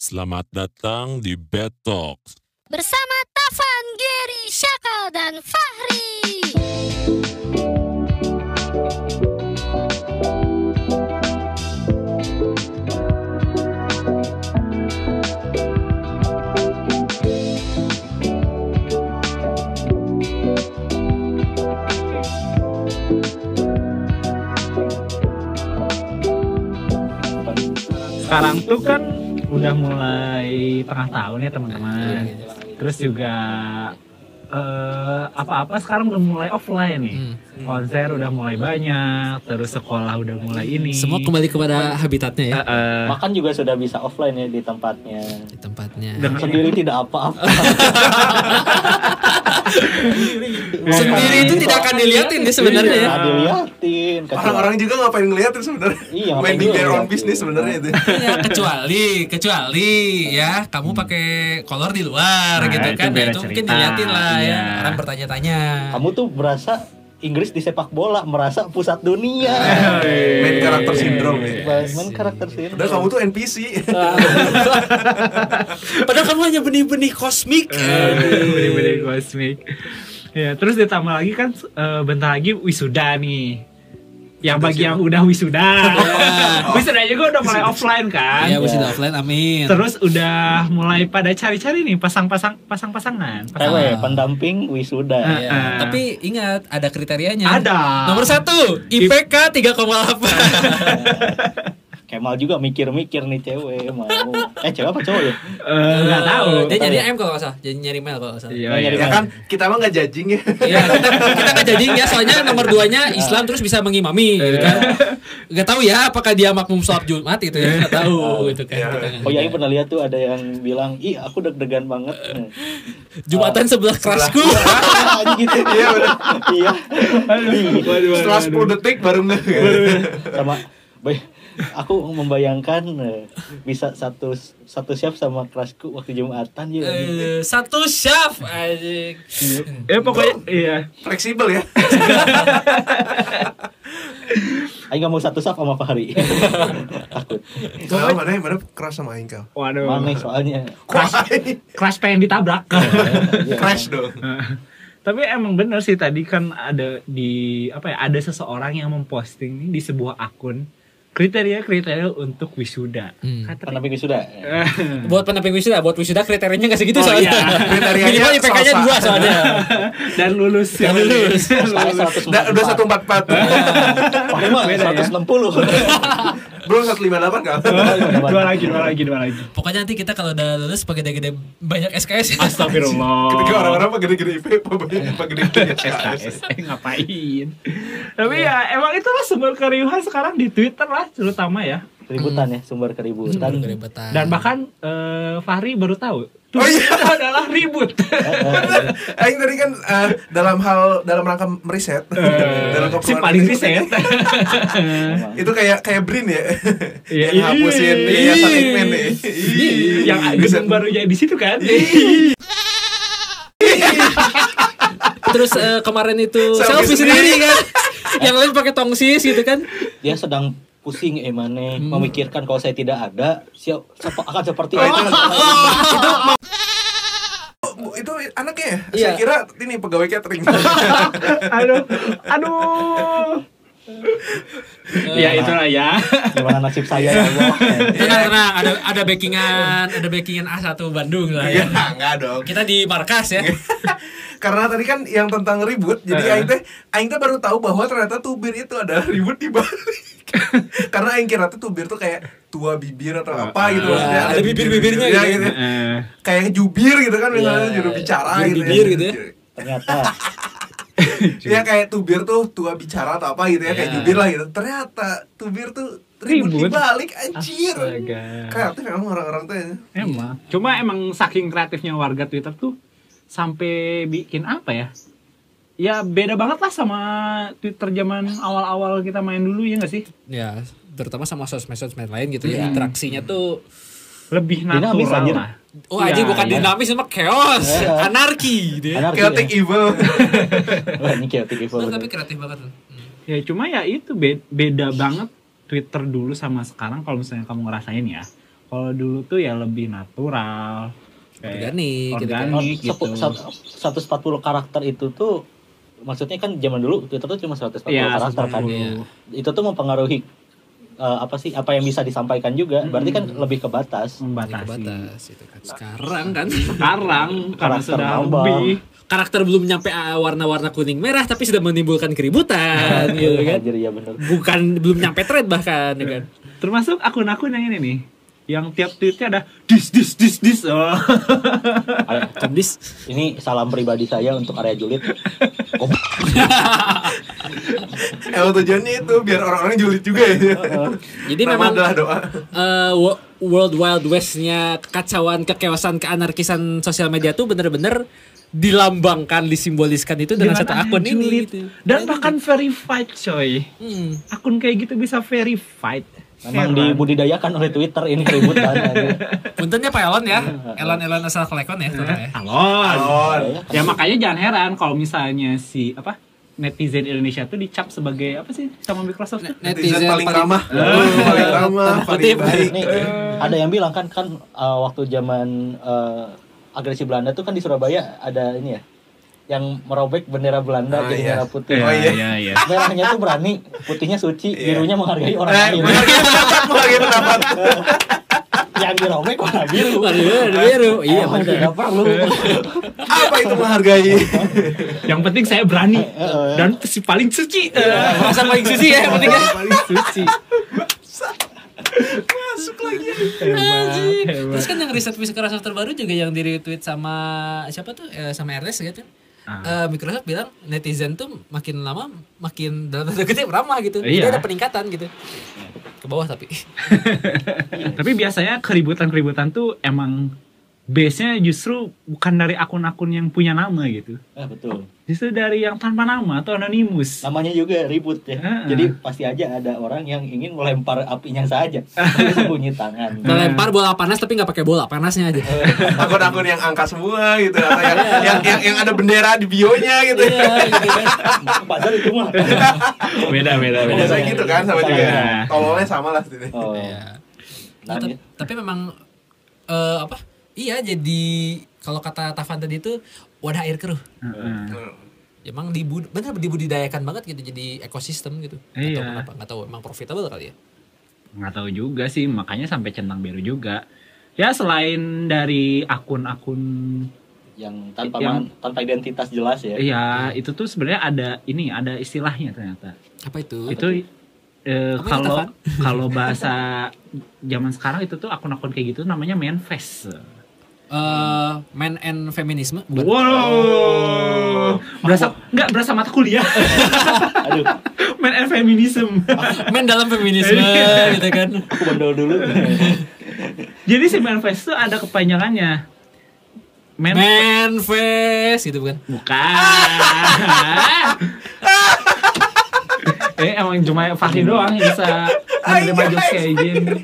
Selamat datang di Bed Talks. Bersama Tavan, Giri, Syakal, dan Fahri. sekarang tuh kan udah mulai tengah tahun ya teman-teman. Terus juga eh, apa-apa sekarang udah mulai offline nih. Konser udah mulai banyak, terus sekolah udah mulai ini. Semua kembali kepada habitatnya ya Eh, eh, Makan juga sudah bisa offline ya di tempatnya. di tempatnya. dengan Sendiri tidak apa-apa. Sendiri itu tidak akan diliatin ya sebenarnya ya. Iya, diliatin. Orang-orang juga ngapain ngeliatin sebenarnya. Iya, Minding juga their own business sebenarnya itu. Iya, kecuali kecuali ya kamu pakai kolor di luar Nah, gitu itu kan. Nah, beda itu mungkin diliatin lah ya. Iya. Orang bertanya-tanya. Kamu tuh berasa Inggris di sepak bola merasa pusat dunia. Main karakter sindrom ya. Main karakter sih. Padahal kamu tuh NPC. Padahal kamu hanya benih-benih kosmik. bener-bener kosmik. Ya, terus ditambah lagi kan eh, bentar lagi wisuda nih. Yang bagi yang udah wisuda. wisuda juga udah mulai offline kan. Ya, wis offline amin. Terus udah mulai pada cari-cari nih pasang-pasang pasang-pasangan. Cewek pendamping wisuda. Eh, Ya, eh. Tapi ingat ada kriterianya. Ada. Nomor satu IPK 3,8. Kemal juga mikir-mikir nih cewek mau. Eh cewek apa cowok ya? Eh, nggak tahu. Dia nyari M kalau nggak salah. Jadi nyari mail kalau nggak salah. Iya, Oh, nyari iya. ya kan kita emang nggak judging ya. Iya, kita, kita kan judging ya soalnya nomor duanya Islam terus bisa mengimami gitu kan. Gak tahu ya apakah dia makmum sholat Jumat itu ya, gak tahu gitu kan. Iya. Nggak Oh ya, ngerti. ini pernah lihat tuh ada yang bilang, ih aku deg-degan banget. Jumatan sebelah kerasku. Gitu. Iya benar. Iya. Setelah waduh. 10 detik baru nggak. Sama, bay- aku membayangkan eh, bisa satu satu chef sama kelasku waktu jumatan ya. Eh, satu chef anjing. Ya pokoknya iya. Fleksibel ya. Ayo nggak mau satu chef sama Fahri. Takut. Kalau mana mana keras sama Aing kau. Waduh. Mana soalnya. Crash, crash pengen ditabrak. Iya. Crash dong. Tapi emang bener sih tadi kan ada di apa ya ada seseorang yang memposting nih di sebuah akun kriteria-kriteria untuk wisuda. Hmm. Pendamping wisuda. Buat pendamping wisuda, buat wisuda kriterianya gak segitu Oh, soalnya. iya. Kriterianya Minimal IPK-nya dua soalnya. dan lulus Dan lulus. SKS 144. Udah udah satu empat empat. Fahri mah Beda ya. 160. Belum satu lima delapan kau. dua lagi, dua lagi, dua lagi. Pokoknya nanti kita kalau udah lulus pakai gede-gede banyak SKS ya. Astagfirullah. Ketika orang-orang pak gede-gede IP, pak gede-gede SKS eh, ngapain? Tapi ya emang itulah sumber keriuhan sekarang di Twitter lah terutama ya. Keributan ya, sumber keributan. Keribetan. Dan bahkan eh, Fahri baru tahu Oh iya. Adalah ribut. Aing tadi kan eh, dalam hal dalam rangka meriset dalam si paling riset, itu kayak kayak Brin ya Iya, yang hapusin iya. yayasan Eggman nih yang gedung barunya di situ kan. Terus eh, kemarin itu Selfie selfie sendiri kan. Yang lain pakai tongsis gitu kan. Dia sedang pusing eh mana memikirkan kalau saya tidak ada siap siapa akan seperti Oh, itu. Bu, itu anaknya ya? Iya. Saya kira ini pegawai catering. aduh, aduh. ya itulah ya. Gimana nasib saya ya Allah. Tenang tenang, ada ada backingan, ada backingan A1 Bandung lah ya. Enggak, enggak dong. Kita di markas ya. Karena tadi kan yang tentang ribut, jadi Eh. Aing teh Aing teh baru tahu bahwa ternyata tubir itu adalah ribut di balik. Karena Aing kira tuh tubir tuh kayak tua bibir atau apa gitu Ah, maksudnya. ada bibir-bibirnya gitu ya. Eh, Kayak jubir gitu kan misalnya Iya, juru bicara gitu bibir gitu ya. Ternyata Ya kayak tubir tuh tua bicara atau apa gitu ya, kayak Iya. jubir lah gitu. Ternyata tubir tuh ribut, Ribut. di balik anjir. Astaga. Kreatif emang orang-orang tuh ya. Emang. Cuma emang saking kreatifnya warga Twitter tuh sampai bikin apa ya? Ya beda banget lah sama Twitter zaman awal-awal kita main dulu ya nggak sih? Ya, terutama sama sosmed-sosmed lain gitu ya. Interaksinya tuh Lebih Dinamis, natural anjir. lah. Anjing Iya, bukan iya. dinamis sama chaos, Iya. anarki gitu ya. anarki Chaotic ya. evil. Wah, ini chaotic evil. Nah, tapi kreatif banget. Hmm. Ya cuma ya itu be- beda banget Twitter dulu sama sekarang kalau misalnya kamu ngerasain ya. Kalau dulu tuh ya lebih natural. Kayak Organik, gitu kan. organik Oh, gitu. sepu- sat- 140 karakter itu tuh maksudnya kan zaman dulu Twitter tuh cuma 140 Iya, karakter kan. 140. Itu tuh mempengaruhi eh, apa sih apa yang bisa disampaikan juga. Berarti kan lebih ke batas. membatasi. Batas itu kan. Sekarang kan Sekarang karena Karakter sudah nambah. lebih karakter belum nyampe ah, warna-warna kuning merah tapi sudah menimbulkan keributan gitu kan. Iya bener. Bukan belum nyampe thread bahkan ya kan. termasuk akun-akun yang ini nih yang tiap tweetnya ada dis dis dis dis oh. Komdis. Ini salam pribadi saya untuk area julid. Emang tujuannya itu biar orang-orang julid juga ya. Jadi Nama memang adalah doa. eh, wo- World Wild West-nya kekacauan, kekewasan, keanarkisan sosial media tuh bener-bener dilambangkan, disimboliskan itu dengan, satu adanya akun ini gitu. dan bahkan verified coy Hmm. akun kayak gitu bisa verified Memang dibudidayakan oleh Twitter ini keributan. Puntennya Pak Elon ya. Elon Elon asal kelekon ya. tuh, ya. Alon. Alon. Ya makanya jangan heran kalau misalnya si apa netizen Indonesia tuh dicap sebagai apa sih sama Microsoft tuh? Netizen paling ramah. paling ramah, paling kutip. baik. Nih, ada yang bilang kan kan uh, waktu zaman uh, agresi Belanda tuh kan di Surabaya ada ini ya yang merobek bendera Belanda Ah, jadi iya. merah putih. Oh, iya. iya iya. Merahnya tuh berani, putihnya suci, Iya. birunya menghargai orang Eh, lain. menghargai pendapat, menghargai pendapat. yang dirobek warna biru. Warna biru, biru. Iya, Emang bener. tidak perlu. Apa itu menghargai? Yang penting saya berani dan si paling suci. Merasa paling suci ya yang penting ya. paling suci. Masuk lagi. Hebat, Anjing. hebat. Terus kan yang riset Microsoft terbaru juga yang di retweet sama siapa tuh Eh, sama Ernest gitu. Eh, Microsoft bilang netizen tuh makin lama makin dalam tanda kutip ramah gitu. Iya. Jadi ada peningkatan gitu. Ke bawah tapi. Tapi biasanya keributan-keributan tuh emang base-nya justru bukan dari akun-akun yang punya nama gitu. Ah, betul. Justru dari yang tanpa nama atau anonimus. Namanya juga ribut ya. Heeh. Jadi pasti aja ada orang yang ingin melempar apinya saja. Sembunyi tangan. Melempar bola panas tapi nggak pakai bola panasnya aja. Akun-akun yang angka semua gitu atau yang, yang, yang, yang ada bendera di bionya gitu. Iya, gitu kan. Padahal itu mah. Beda beda beda. Biasanya gitu kan sama juga. Iya. Tololnya sama lah. Oh. Iya. Nah, tap- tapi memang eh, apa? Iya jadi kalau kata Tavan tadi itu wadah air keruh. Heeh. Emang dibud bener dibudidayakan banget gitu jadi ekosistem gitu. Iya. kenapa, nggak tahu emang profitable kali ya. nggak tahu juga sih makanya sampai centang biru juga ya selain dari akun-akun yang tanpa Yang- man- tanpa identitas jelas ya. iya itu tuh sebenarnya ada ini ada istilahnya ternyata Apa itu? itu eh, Apa itu, kalau kalau bahasa zaman sekarang itu tuh akun-akun kayak gitu namanya manifest Eh, man and feminisme. bukan? wow berasa nggak berasa mata kuliah Aduh, man and feminism Man dalam feminisme Iya. gitu kan. aku bandel dulu. jadi si manifest tuh ada kepanjangannya man, Manfest gitu bukan? Bukan. eh emang cuma Fahri doang yang bisa menerima jokes kayak gini.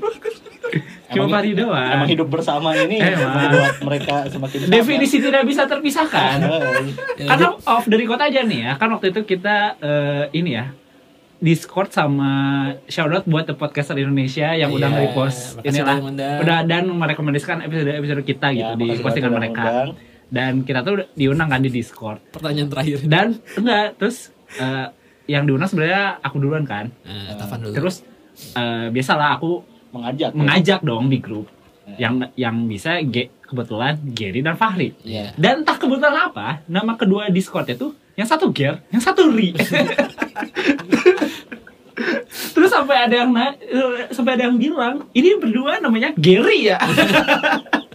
Cuma Emang- Fahri doang. Emang hidup bersama ini Emang. membuat mereka semakin sama. Definisi tidak bisa terpisahkan. Eh, Ya, Karena off dari kota aja nih ya. Kan waktu itu kita eh, ini ya. Discord sama shoutout buat The Podcaster Indonesia yang udah Iya, nge-repost inilah udah dan merekomendasikan episode-episode kita Ya, gitu di postingan mereka. ngundang. Dan kita tuh diundang kan di Discord. Pertanyaan terakhir. Dan enggak, terus eh, yang diundang sebenarnya aku duluan kan. Tavan dulu. Terus eh, biasalah aku mengajak. mengajak dong di grup. Yang yang bisa Ge- kebetulan Gary dan Fahri. Iya. Dan entah kebetulan apa, nama kedua Discordnya tuh yang satu Ger, yang satu Ri. Terus sampai ada yang na- eh, sampai ada yang bilang, ini berdua namanya Gary ya.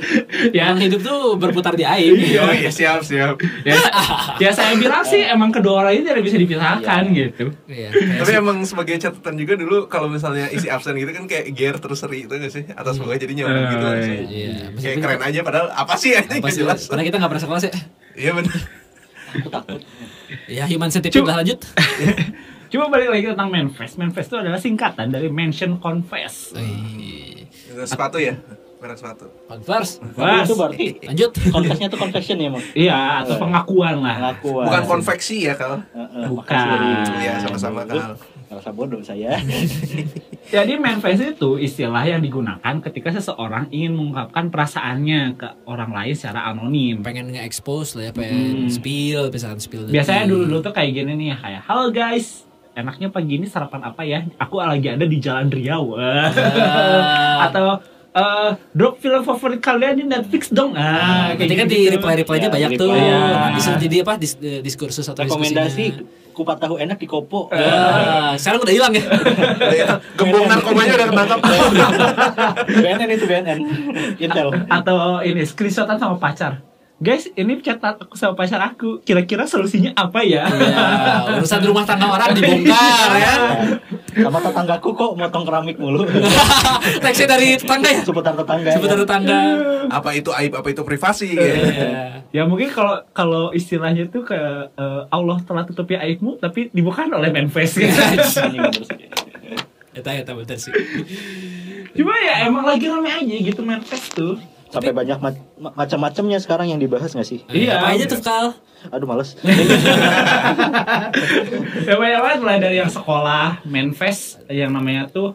ya, Yang hidup tuh berputar di air. Oh iya siap siap. ya, ya saya bilang sih emang kedua orang ini tidak bisa dipisahkan Iya. gitu. Iya. Tapi emang sebagai catatan juga dulu kalau misalnya isi absen gitu kan kayak gear terus seri itu gak sih? Atas bawah jadi nyambung gitu Eh, langsung. Iya. Kayak keren aja padahal apa sih ini Apa gak sih? jelas. Karena kita nggak pernah sekelas ya. Iya benar. Ya human centipede Cuk. lah lanjut. Coba balik lagi tentang manifest. Manifest itu adalah singkatan dari mention confess. Sepatu ya? Merek sepatu. Converse. Wah, Itu berarti Lanjut. confessnya tuh confession ya, Mang. Iya, atau pengakuan lah. Pengakuan. Bukan konveksi ya, Kal? Heeh, Bukan. Iya, sama-sama, Kal. Ngerasa bodoh saya. Jadi manifest itu istilah yang digunakan ketika seseorang ingin mengungkapkan perasaannya ke orang lain secara anonim. pengen nge-expose lah ya pengen Hmm. spill misalkan spill Biasanya detik. dulu dulu tuh kayak gini nih kayak halo guys enaknya pagi ini sarapan apa ya? Aku lagi ada di Jalan Riau. Ah. Atau eh, drop film favorit kalian di Netflix dong. Ah, Nanti kan gitu. di reply-reply-nya Ya, banyak tuh. Ya. Bisa jadi apa? Dis, eh, diskursus atau Rekomendasi kupat tahu enak di Kopo. Ah, sekarang udah hilang ya. Gembong narkomanya udah ketangkap. BNN itu BNN. Intel. Atau ini screenshotan sama pacar. Guys, ini chat aku sama pacar aku. Kira-kira solusinya apa ya? Iya, urusan rumah tangga orang dibongkar ya. Sama tetanggaku kok motong keramik mulu. Teksnya dari tetangga ya. Seputar tetangga. Seputar tetangga. apa itu aib, apa itu privasi gitu. Iya. Ya mungkin kalau kalau istilahnya tuh ke eh, Allah telah tutupi aibmu tapi dibukakan oleh manifest gitu. Eta eta bener sih. Cuma ya emang lagi rame aja gitu manifest tuh. Sampai banyak ma- ma- macam-macamnya sekarang yang dibahas gak sih? Iya. Apa aja tuh Kal? Aduh males. Ya banyak banget mulai dari yang sekolah, manifest yang namanya tuh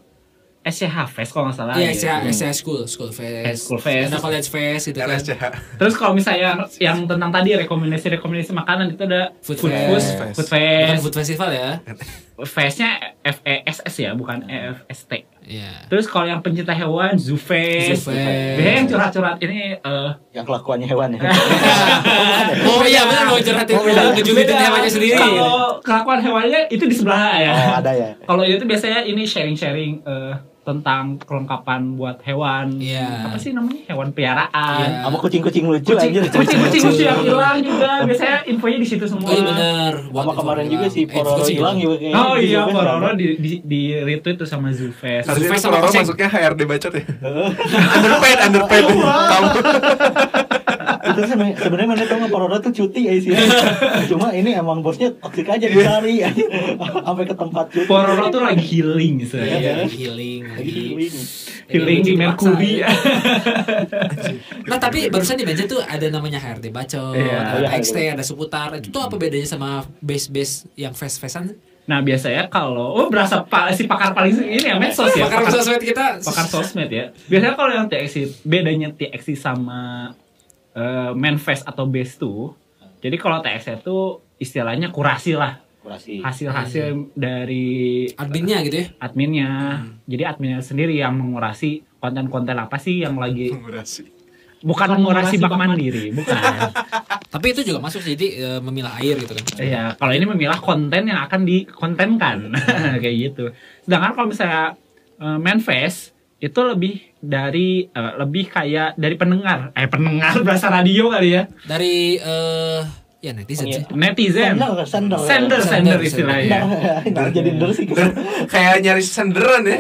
SCH Fest kalau nggak salah. Iya. SCH, SCH School, School Fest. Eh, school fest. Ada college fest gitu kan. RSCH. Terus kalau misalnya yang tentang tadi rekomendasi-rekomendasi makanan itu ada Food food fest. fest, food Bukan fest. food festival ya. Festnya F E S S ya, bukan E F S T. Iya. Terus kalau yang pencinta hewan, Fest. Biasanya yang curhat-curhat ini eh yang kelakuannya hewan ya. Oh iya benar mau curhatin Oh, beda. ngejulitin beda. hewannya sendiri. Kalau kelakuan hewannya itu di sebelah ya. Oh ada ya. Kalau itu biasanya ini sharing-sharing eh, tentang kelengkapan buat hewan. Iya. Apa sih namanya? Hewan peliharaan. Iya. Sama kucing-kucing lucu Kucing, anjir. kucing, kucing lucu yang hilang juga. Biasanya infonya di situ semua. Oh iya benar. Sama kemarin juga si Eh, Pororo hilang juga kayaknya. Oh iya, Pororo di, di, di retweet tuh sama Survei itu sama Pororo masuknya HRD bacot ya. underpaid, underpaid. Kamu. itu sebenarnya sebenarnya mana nggak Pororo tuh cuti ya sih cuma ini emang bosnya toksik aja dicari sampai ke tempat cuti Pororo tuh lagi healing Iya, ya. healing lagi lagi. healing Healing di Mercury. ya. Nah tapi barusan di meja tuh ada namanya HRD Bacot, Iya. ada Iya, XT, iya. ada seputar. Itu tuh apa bedanya sama base-base yang fest-festan? Nah biasanya kalau oh berasa pa, si pakar paling ini ya medsos ya. Pakar sosmed kita pakar sosmed ya. Biasanya kalau yang TXT bedanya TXT sama eh, manifest atau base tuh. Jadi kalau TXT itu istilahnya kurasi lah kurasi hasil-hasil dari adminnya gitu ya. adminnya. Jadi adminnya sendiri yang mengurasi konten-konten apa sih yang lagi Mengurasi. bukan mengurasi bak mandiri, bukan. Tapi itu juga masuk jadi eh, memilah air gitu kan. Iya, kalau ini memilah konten yang akan dikontenkan kayak gitu. Sedangkan kalau misalnya uh, manifest itu lebih dari eh, lebih kayak dari pendengar, eh pendengar bahasa radio kali ya, Dari eh ya netizen sih. netizen, sender sender sender sender istilahnya. nah jadi der sih Kayak nyari senderan ya.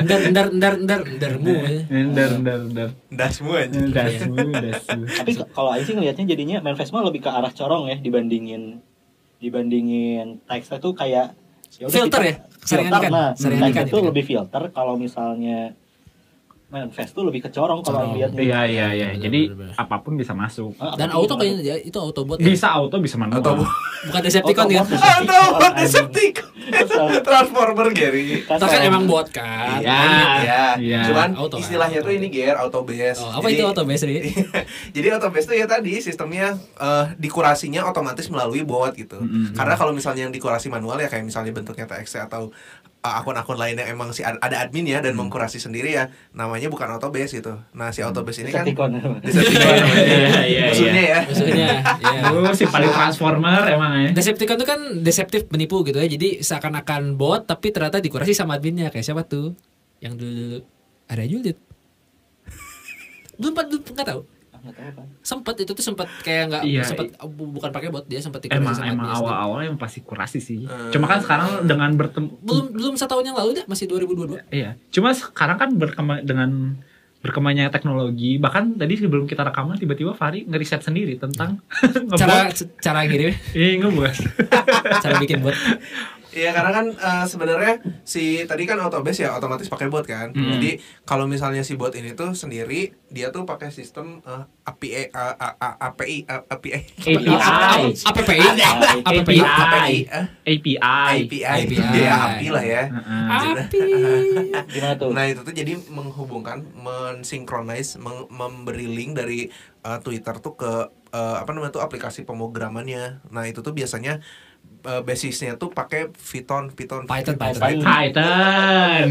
Ndar ndar ndar ndar ndarmu ya. Ndar ndar ndar. Das semua aja. Dasu, dasu. tapi kalau Aing sih ngelihatnya jadinya manifest mah lebih ke arah corong ya dibandingin dibandingin teks itu kayak ya udah Filter kita- ya? Saringan filter ikan. nah ikan itu kan? lebih filter kalau misalnya manifest tuh lebih ke corong kalau lihatnya Iya iya iya. Jadi bener, bener. apa pun bisa masuk. Ah, Dan auto kayaknya ya, itu auto bot. ya? Bisa auto bisa manual. Atau Bukan Decepticon Auto ya. bot. Atau buat Decepticon. Transformer Gary. Itu kan emang bot kan. Iya. Ya, Iya. cuman Auto kan? istilahnya tuh ini gear auto base. Oh, apa itu auto base nih? Jadi auto base tuh ya tadi sistemnya eh, dikurasinya otomatis melalui bot gitu. Mm-mm. Karena kalau misalnya yang dikurasi manual ya kayak misalnya bentuknya TXT atau akun-akun lain yang emang si ad- ada admin ya dan mengkurasi sendiri ya namanya bukan auto base gitu. Nah, si auto base ini kan Decepticon. Iya, iya, Musuhnya ya. Maksudnya ya. Lu si paling transformer emang ya. Decepticon itu kan deceptif menipu gitu ya. Jadi seakan-akan bot tapi ternyata dikurasi sama adminnya kayak siapa tuh? Yang dulu ada Juliet. Belum belum nggak tahu. Sempat itu tuh sempat kayak nggak Iya. sempat bu- bukan pakai bot dia sempat dikurasi Emang sama emang sendiri. awal-awal yang pasti kurasi sih. Eh. Cuma kan sekarang dengan bertemu belum belum satu tahun yang lalu deh masih 2022 Iya. Cuma sekarang kan berkembang dengan berkembangnya teknologi bahkan tadi sebelum kita rekaman tiba-tiba Fahri ngeriset sendiri tentang cara cara ngirim iya ngebot cara bikin bot Iya karena kan eh, sebenarnya si tadi kan autobase ya otomatis pakai bot kan. Hmm. Jadi kalau misalnya si bot ini tuh sendiri dia tuh pakai sistem eh, API eh, A- A- API A- API API API eh, API API API. ya API lah ya. Heeh. API Gimana tuh? Nah itu tuh jadi menghubungkan, mensinkronize, meng- memberi link dari uh, Twitter tuh ke uh, apa namanya tuh aplikasi pemrogramannya. Nah itu tuh biasanya uh, basisnya tuh pakai Python, Python, Python, Python. Python. Python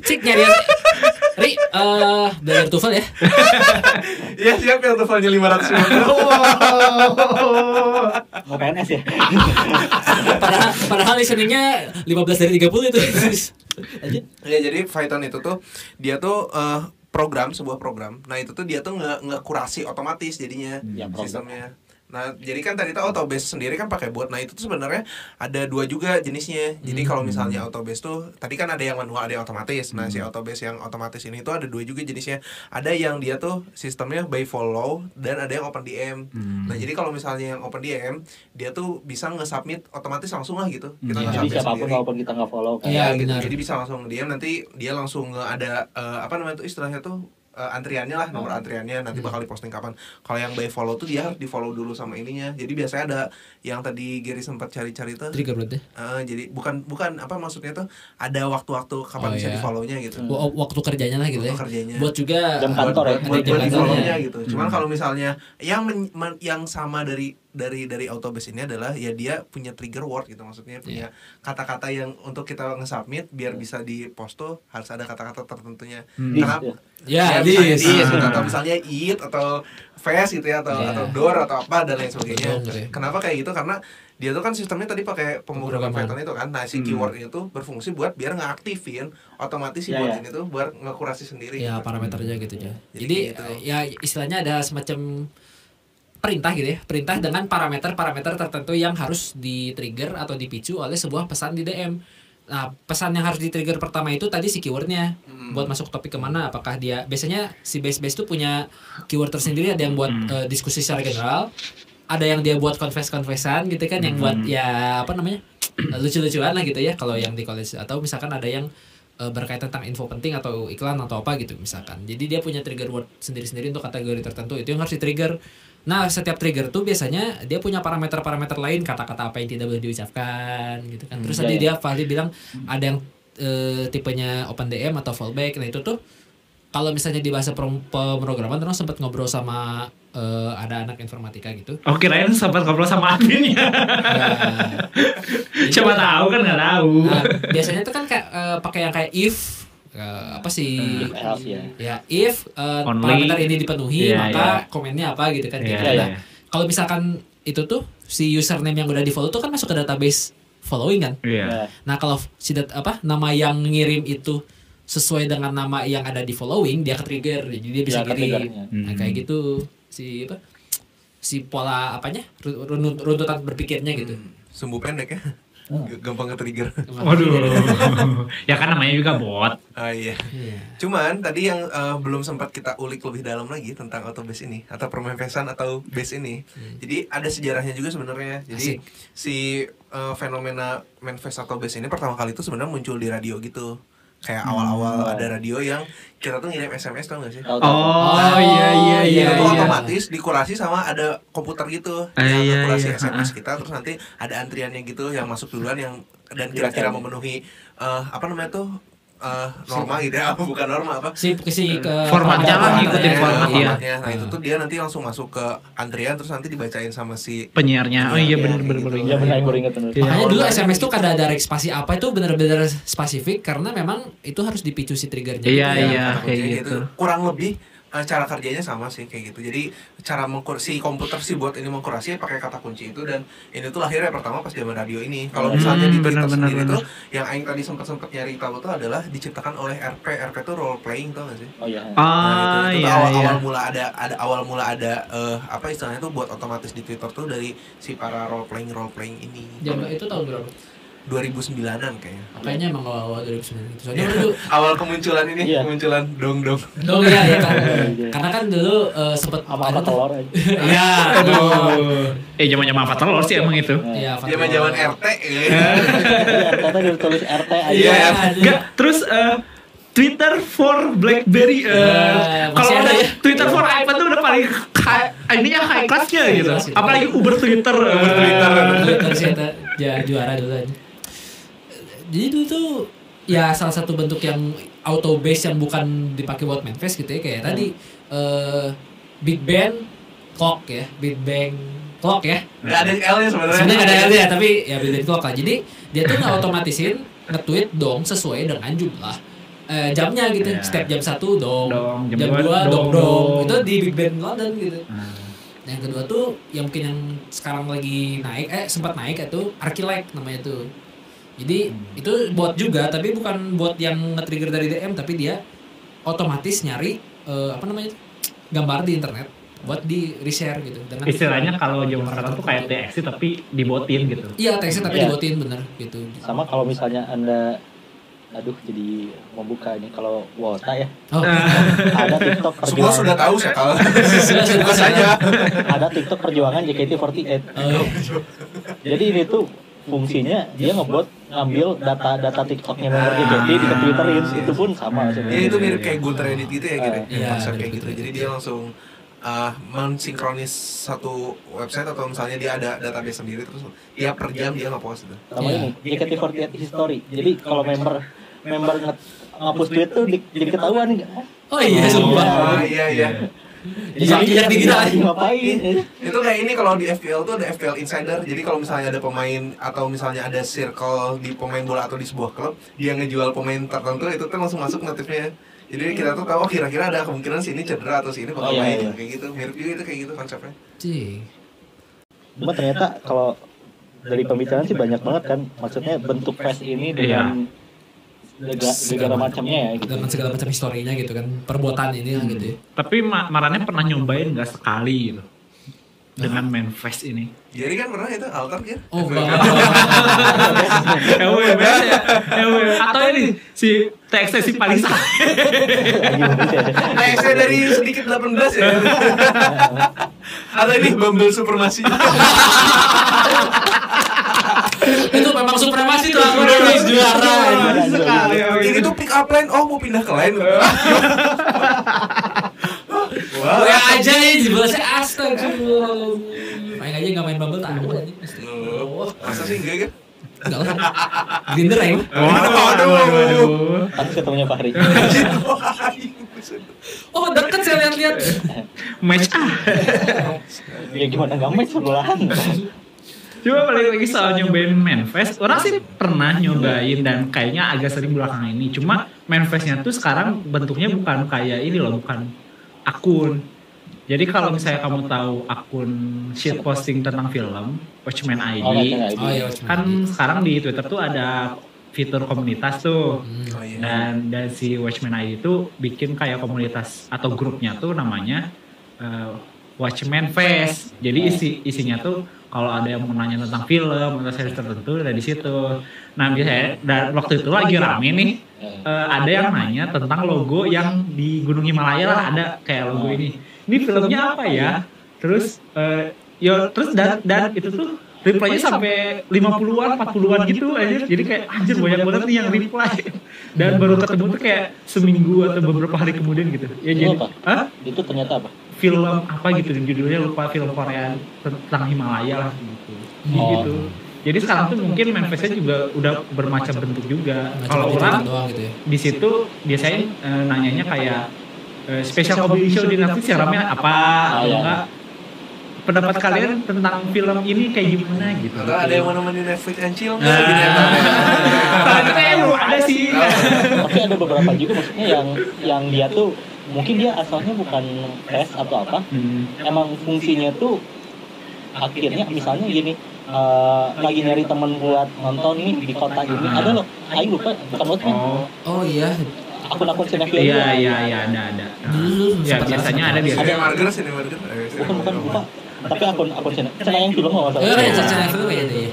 cik nyari Ri eh belajar TOEFL ya Iya siap yang totalnya 500 Mau PNS ya? padahal padahal listeningnya 15 dari 30 itu Lanjut. Ya jadi Python itu tuh dia tuh uh, program sebuah program. Nah itu tuh dia tuh nggak nggak kurasi otomatis jadinya Ya, program. sistemnya. Nah jadi kan tadi tuh Autobase sendiri kan pakai bot. Nah itu tuh sebenarnya ada dua juga jenisnya. Jadi kalau misalnya Autobase tuh tadi kan ada yang manual ada yang otomatis. Nah si Autobase yang otomatis ini tuh ada dua juga jenisnya. Ada yang dia tuh sistemnya by follow dan ada yang open DM. Nah jadi kalau misalnya yang open DM dia tuh bisa nge-submit otomatis langsung lah gitu. Kita Iya. Jadi nge-submit siapa pun sendiri. walaupun kita nggak follow kan. Iya, Iya gitu. Jadi bisa langsung diam nanti dia langsung nge- ada eh, apa namanya tuh istilahnya tuh eh, antriannya lah nomor antriannya nanti bakal diposting kapan. Kalau yang by follow tuh dia harus di follow dulu sama ininya. Jadi biasanya ada yang tadi Gary sempat cari-cari tuh. trigger berarti eh, jadi bukan bukan apa maksudnya tuh ada waktu-waktu kapan Oh, bisa iya. di follownya gitu. Wa- waktu kerjanya lah gitu ya Waktu kerjanya. buat juga Jam buat, kantor ya? buat, buat, buat di jam follow-nya gitu. Cuman kalau misalnya yang men- men- yang sama dari dari dari autobase ini adalah ya dia punya trigger word gitu maksudnya punya kata-kata yang untuk kita nge-submit biar bisa di post tuh harus ada kata-kata tertentunya. Hmm. Kenapa? ya. ya Ya, di misalnya dis, gitu, Ah. atau misalnya eat atau face gitu ya atau Ya. atau door atau apa dan lain sebagainya. Dong, gitu ya. Kenapa kayak gitu? Karena dia tuh kan sistemnya tadi pakai pemrograman. Python itu kan. Nah, si Hmm. keyword itu berfungsi buat biar ngaktifin otomatis si Ya, bot ya. ini tuh buat ngekurasi sendiri. ya gitu. parameternya gitu ya Jadi jadi gitu. ya istilahnya ada semacam perintah gitu ya perintah dengan parameter-parameter tertentu yang harus di trigger atau dipicu oleh sebuah pesan di DM nah pesan yang harus di trigger pertama itu tadi si keywordnya. Hmm. buat masuk topik ke mana apakah dia biasanya si base base itu punya keyword tersendiri ada yang buat eh, diskusi secara general ada yang dia buat confess confessan gitu kan yang buat ya apa namanya lucu-lucuan lah gitu ya kalau yang di college. Atau misalkan ada yang eh, berkaitan tentang info penting atau iklan atau apa gitu misalkan. Jadi dia punya trigger word sendiri-sendiri untuk kategori tertentu itu yang harus di trigger nah setiap trigger tuh biasanya dia punya parameter-parameter lain kata-kata apa yang tidak boleh diucapkan gitu kan. Terus Hmm, tadi dia iya, Fahri bilang ada yang eh, tipenya open DM atau fallback. Nah itu tuh kalau misalnya di bahasa pemrograman terus sempat ngobrol sama eh, ada anak informatika gitu Oh kirain sempat ngobrol sama adminnya. Nah, Siapa tahu kan nggak tahu. Nah, biasanya tuh kan kayak eh, pakai yang kayak if eh, apa sih If else ya. ya if Only. parameter ini dipenuhi Iya, maka iya. komennya apa gitu kan Iya, gitu. iya, Nah, iya. kalau misalkan itu tuh si username yang udah di follow tuh kan masuk ke database following kan Iya. Nah, nah kalau si dat apa nama yang ngirim itu sesuai dengan nama yang ada di following dia ke trigger jadi dia bisa Ya, ke kirim nah Hmm. kayak gitu si apa si pola apanya ru- runut- runtutan berpikirnya gitu Hmm, Sumbu pendek ya. Hmm. G- Gampang nge-trigger. Waduh. ya kan namanya juga bot. Ah iya. Iya. Cuman tadi yang eh, belum sempat kita ulik lebih dalam lagi tentang autobase ini atau permanfaatan atau base ini. Jadi ada sejarahnya juga sebenarnya. Jadi Asik. si eh, fenomena manifest atau base ini pertama kali itu sebenarnya muncul di radio gitu. Kayak awal-awal ada radio yang kita tuh ngirim SMS tau gak sih? tahu. Oh, iya iya iya. itu iya. otomatis dikurasi sama ada komputer gitu Ah, yang iya, kurasi iya, SMS ah. kita terus nanti ada antriannya gitu yang masuk duluan yang dan kira-kira Kira-kira. memenuhi eh, apa namanya tuh eh, norma gitu ya bukan norma apa si si ke Formatnya lah, formatnya. ngikutin Formatnya, iya. formatnya. Nah itu tuh dia nanti langsung masuk ke antrian terus nanti dibacain sama si Penyiarnya. Oh iya Iya, bener kayak bener gitu. bener. Iya benar yang baru ingat benar. Iya. Makanya dulu SMS tuh kada ada spasi apa itu benar-benar spesifik karena memang itu harus dipicu si triggernya. Iya, gitu ya. iya. kata kayak gitu. kurang lebih cara kerjanya sama sih kayak gitu jadi cara mengkur si komputer si buat ini mengkurasi pakai kata kunci itu dan ini tuh lahirnya pertama pas zaman radio ini kalau Hmm, misalnya di Twitter benar, sendiri benar. tuh yang Aing tadi sempat sempat nyari tahu tuh adalah diciptakan oleh RP RP tuh role playing tau gak sih Oh iya. Ah Nah, itu, itu iya awal, iya. awal mula ada ada awal mula ada eh, apa istilahnya tuh buat otomatis di Twitter tuh dari si para role playing role playing ini. Zaman itu tahun berapa? 2009-an kayaknya. Kayaknya emang awal-awal 2009 gitu. Soalnya dulu Awal kemunculan ini, Iya. kemunculan dong-dong. dong ya, ya kan. Iya. Karena kan dulu eh, sempet Sama apa telur aja. Iya, Aduh. Eh zaman-zaman apa telur sih emang itu. Iya, Zaman-zaman RT. ya. Iya, ternyata dia tulis RT aja. Iya. Enggak, terus eh, Twitter for BlackBerry. eh, Ya, masih kalau ada ya? Twitter for iPad tuh udah paling high, ininya high classnya gitu. Ya. Apalagi Uber Twitter. eh. Twitter. Twitter ja- juara dulu aja. Jadi dulu tuh ya salah satu bentuk yang auto base yang bukan dipakai buat manifest gitu ya kayak tadi eh Big Bang clock ya, Big Bang clock ya. Nggak ada L-nya sebenarnya. Sebenarnya nggak ada ya tapi ya Big Bang clock lah. Jadi dia tuh nge-automatisin nge-tweet dong sesuai dengan jumlah eh, jamnya gitu. Ya. Setiap jam satu dong, Dong, jam jam, dua, dua dong, dong, dong. Itu di Big Bang London gitu. Nah, Yang kedua tuh yang mungkin yang sekarang lagi naik eh sempat naik itu Archilect namanya tuh. Jadi itu bot juga tapi bukan bot yang nge-trigger dari DM tapi dia otomatis nyari eh, apa namanya? gambar di internet buat di reshare gitu. Dengan istilahnya kalau zaman sekarang tuh kayak TXT tapi dibotin gitu. Iya, teksnya tapi Iya. dibotin bener gitu. Sama kalau misalnya Anda aduh jadi membuka ini kalau Wota ya Oh, ada TikTok Semua perjuangan sudah tahu sih kalau sudah saja. ada TikTok perjuangan JKT48 Oh, jadi ini tuh fungsinya dia ngebuat ngambil data-data TikToknya member JKT di Twitterin itu pun sama Ya itu mirip kayak Gunter Edit gitu ya gitu. Iya, Konsep kayak gitu. Gunter Jadi dia langsung uh, mensinkronis satu website atau misalnya dia ada database sendiri terus dia per jam dia nge-post gitu. sama Iya. ini JKT48 history jadi kalau member member nge ngapus tweet tuh di, jadi ketahuan oh iya, sumpah. Ah, iya iya. Jadi digital. lagi ngapain Itu kayak ini kalau di FPL tuh ada FPL Insider. Jadi kalau misalnya ada pemain atau misalnya ada circle di pemain bola atau di sebuah klub, dia ngejual pemain tertentu itu tuh langsung masuk notifnya. Jadi kita tuh tahu oh, kira-kira ada kemungkinan si ini cedera atau si ini bakal Oh, iya, main iya. kayak gitu. Mirip juga itu kayak gitu konsepnya. Cih. cuma ternyata kalau dari pembicaraan sih banyak banget kan maksudnya bentuk face ini dengan segala, segala macamnya ya gitu dengan segala macam historinya gitu kan perbuatan ini lah gitu ya. Tapi Ma- Marane pernah nyobain nggak sekali gitu dengan manifest ini? Jadi kan pernah itu altar kan? oh enggak LWB ya, LWB. Atau ini si TXT si ya. Nah, saya dari sedikit 18 ya. Atau ini Bumble Supremasi. itu memang supremasi tuh aku udah juara. Sekali. ini tuh pick up line, oh mau pindah ke line. Wah. gue aja nih dibalasnya astagfirullah main aja nggak main bubble tak ada aja Oh, Masa sih enggak kan? enggak lah. Grinder ya? Waduh, waduh. Pantes ketemunya Fahri. Oh deket saya lihat-lihat. Match ah. ya gimana nggak match sebelahan Coba balik lagi soal nyobain manifest. Orang sih pernah nyobain dan kayaknya agak sering belakangan ini. Cuma manifestnya tuh sekarang bentuknya bukan kayak ini loh, bukan akun. Jadi kalau misalnya kamu tahu akun shit posting tentang film, Watchmen ID, oh iya kan sekarang di Twitter tuh ada fitur komunitas tuh. Hmm. Oh iya. Dan dan si Watchmen ID itu bikin kayak komunitas atau grupnya tuh namanya eh, Watchmen Fest. Jadi isi isinya tuh kalau ada yang mau nanya tentang film atau series tertentu ada di situ. Nah biasanya dan waktu itu lagi rame nih eh, ada yang nanya tentang logo yang di Gunung Himalaya lah ada kayak logo ini. Ini filmnya apa ya? Terus eh, ya terus dan dan itu tuh reply-nya sampai 50-an, 40-an gitu aja. Jadi kayak anjir banyak banget nih yang reply. Dan baru ketemu tuh kayak seminggu atau beberapa hari kemudian gitu. Ya jadi apa? Hah? itu ternyata apa film apa gitu judulnya lupa film Korea tentang Himalaya lah gitu. Oh. gitu. Jadi sekarang tuh mungkin manifestnya juga udah bermacam bentuk juga. Nggak Kalau orang gitu ya di situ biasanya eh, nanyanya kayak eh, special comedy show di Netflix yang ramai apa Oh, atau iya. enggak pendapat kalian tentang film ini kayak gimana gitu. Atau ada yang mau nemenin Netflix and chill nggak? Nah, kayaknya belum ada sih. Ada beberapa juga maksudnya yang yang dia tuh mungkin dia asalnya bukan press atau apa. Hmm. emang fungsinya tuh akhirnya misalnya gini eh, lagi nyari temen buat nonton nih di kota ini ada loh. Aing lupa bukan Watchmen Oh, oh iya. Akun-akun sinetron. Iya iya iya ada ada. dulu Ya biasanya ada biasanya. Marger, sini Marger. bukan bukan lupa tapi akun akun sinetron yang film nggak Oh, masalah iya kan film kayak gitu ya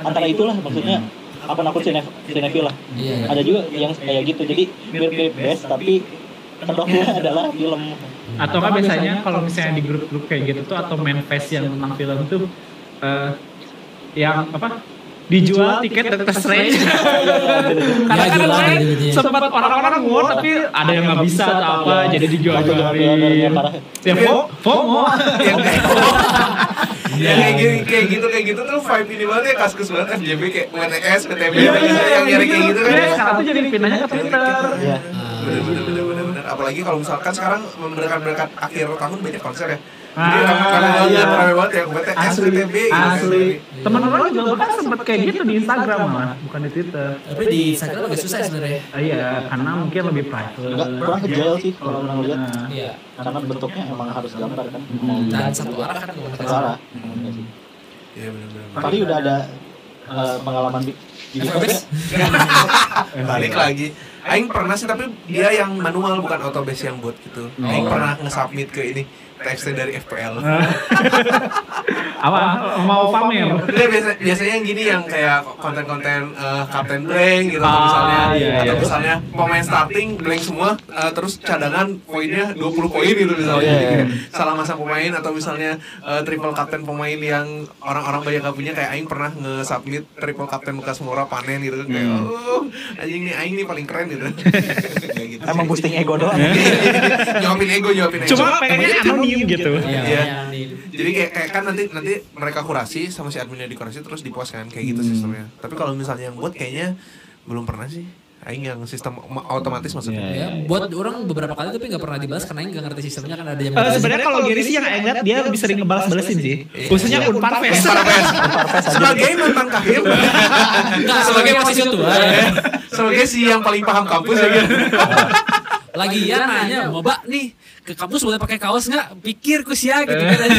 antara itulah maksudnya akun-akun sinef sinefil lah Iya. ada juga yang kayak gitu jadi mirip-mirip best tapi kedoknya adalah film Atau kan biasanya kalau misalnya di grup-grup kayak gitu tuh atau manifest yang tentang film tuh eh, yang apa dijual tiket Doctor Strange karena Ya, kan jualan kemarin ya. sempat orang-orang war tapi ada yang nggak bisa atau apa Iya. jadi Jual-jualin parah. ya fo- FOMO yang ya kayak gitu kayak gitu kayak gitu tuh vibe ini banget ya kaskus banget FJB kayak WTS PTB Iya, yang nyari kayak gitu kan. Iya, ya sekarang tuh jadi pindahnya ke Twitter. ya bener bener bener bener bener. Apalagi kalau misalkan sekarang mendekat mendekat akhir tahun banyak konser ya Ah, rame rame banget iya. rame banget ya WTS asli gitu. asli. Teman-teman juga bahkan sempat kayak gitu di Instagram malah bukan di Twitter. Tapi di Instagram agak susah sebenarnya. Ah, iya karena mungkin lebih private. Enggak kurang agile sih kalau orang lihat. Iya. karena bentuknya emang harus gambar kan. Dan satu arah kan komunikasi. parah iya bener Fahri udah ada eh, pengalaman di balik lagi Aing pernah sih tapi dia yang manual bukan autobase yang buat gitu. Aing pernah nge-submit ke ini teksnya dari FPL apa mau pamer Dia biasa, biasanya yang gini yang kayak konten-konten eh, Captain Blank gitu atau Ah, misalnya iya, atau iya. misalnya pemain starting blank semua eh, terus cadangan poinnya 20 poin gitu misalnya. Oh, iya, iya. Salah masang pemain atau misalnya eh, triple captain pemain yang orang-orang banyak gak punya kayak aing pernah nge-submit triple captain bekas Mora panen gitu kan kayak oh anjing nih aing nih paling keren gitu. Kayak gitu emang boosting ego doang nyuapin ego, nyuapin ego. cuma pengennya anonim gitu Iya. Iya. Jadi kayak, kayak kan nanti nanti mereka kurasi sama si adminnya dikurasi terus dipuas kan kayak gitu Hmm. sistemnya. Tapi kalau misalnya yang buat kayaknya belum pernah sih. Aing yang sistem ma- otomatis maksudnya. Iya, Ya, buat orang beberapa kali tapi nggak pernah dibahas karena nggak ngerti sistemnya kan ada yang Eh, sebenarnya kalau Gary sih yang Aing lihat dia lebih sering ngebalas-balesin sih khususnya Unpar Fest Sebagai mantan kahim, Nggak, sebagai mahasiswa tua. sebagai si yang paling paham kampus ya gitu. Lagi ya nanya, mau mbak nih ke kampus boleh pakai kaos nggak? Pikir ku sia gitu kan.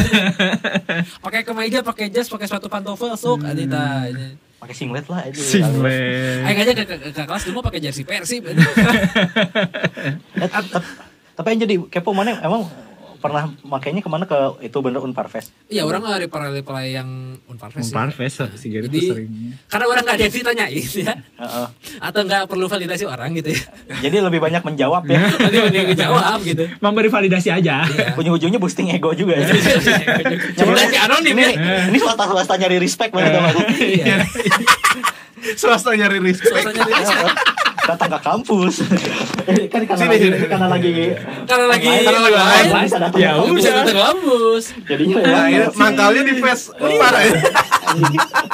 pakai kemeja, pakai jas, pakai sepatu pantofel, sok adita. pakai singlet lah aja Singlet Aing aja ke, ke, ke kelas dulu pakai jersey Persib. Eh, tapi yang jadi kepo mana emang pernah makainya ke mana ke itu bener Unpar Fest Iya orang nggak reply reply yang unpar Fest Unpar sih. Tuh Jadi seringnya karena orang nggak ada yang ditanyain ya, Heeh. atau nggak perlu validasi orang gitu ya. jadi lebih banyak menjawab ya Nanti dia ngejawab gitu. memberi validasi aja Iya. ujung-ujungnya boosting ego juga ya Cuma tapi anonim ini, ya. ini swasta swasta nyari respect banget? Iya. Swasta nyari respect. Suasananya dia- datang ke kampus kan karena Sini, lagi sini. karena lagi Karena lagi Karena lagi main, main. bisa datang Ya bisa datang ke kampus. jadinya Nah, ya, ini mangkalnya di face parah ya.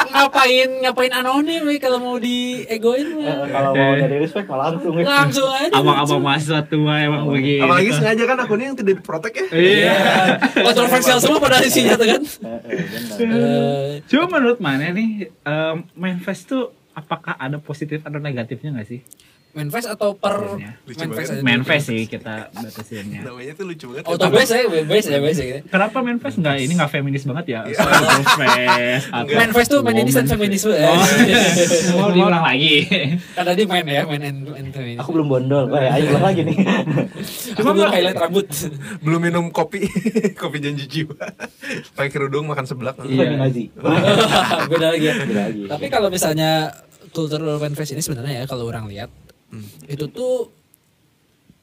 Ngapain ngapain anonim we, kalau mau di egoin eh, mah. kalau mau dari respect malah langsung ya. Langsung aja. abang-abang mahasiswa tua emang begitu Apalagi sengaja kan akunnya yang tidak diprotek ya. iya Kontroversial semua pada isinya tuh kan. Eh, eh. Eh, Cuma menurut mana nih em, Manifest tuh apakah ada positif atau negatifnya nggak sih? Manifest atau per Iya. Manifest banget. aja. Manifest sih kita batasinnya. Namanya tuh lucu banget. Auto base ya, base ya, base ya. gitu. Kenapa Manifest nggak ini nggak feminis banget ya? Fest atau Manifest tuh feminis dan feminisme ya. Mau diulang lagi. Kan tadi main ya, main and, feminis. aku belum bondol ayo ulang lagi nih Aku belum highlight rambut. Belum minum kopi, kopi janji jiwa. Pakai kerudung makan seblak. Iya. Beda lagi ya. Beda lagi. Tapi kalau misalnya cultural manifest ini sebenarnya ya kalau orang lihat itu tuh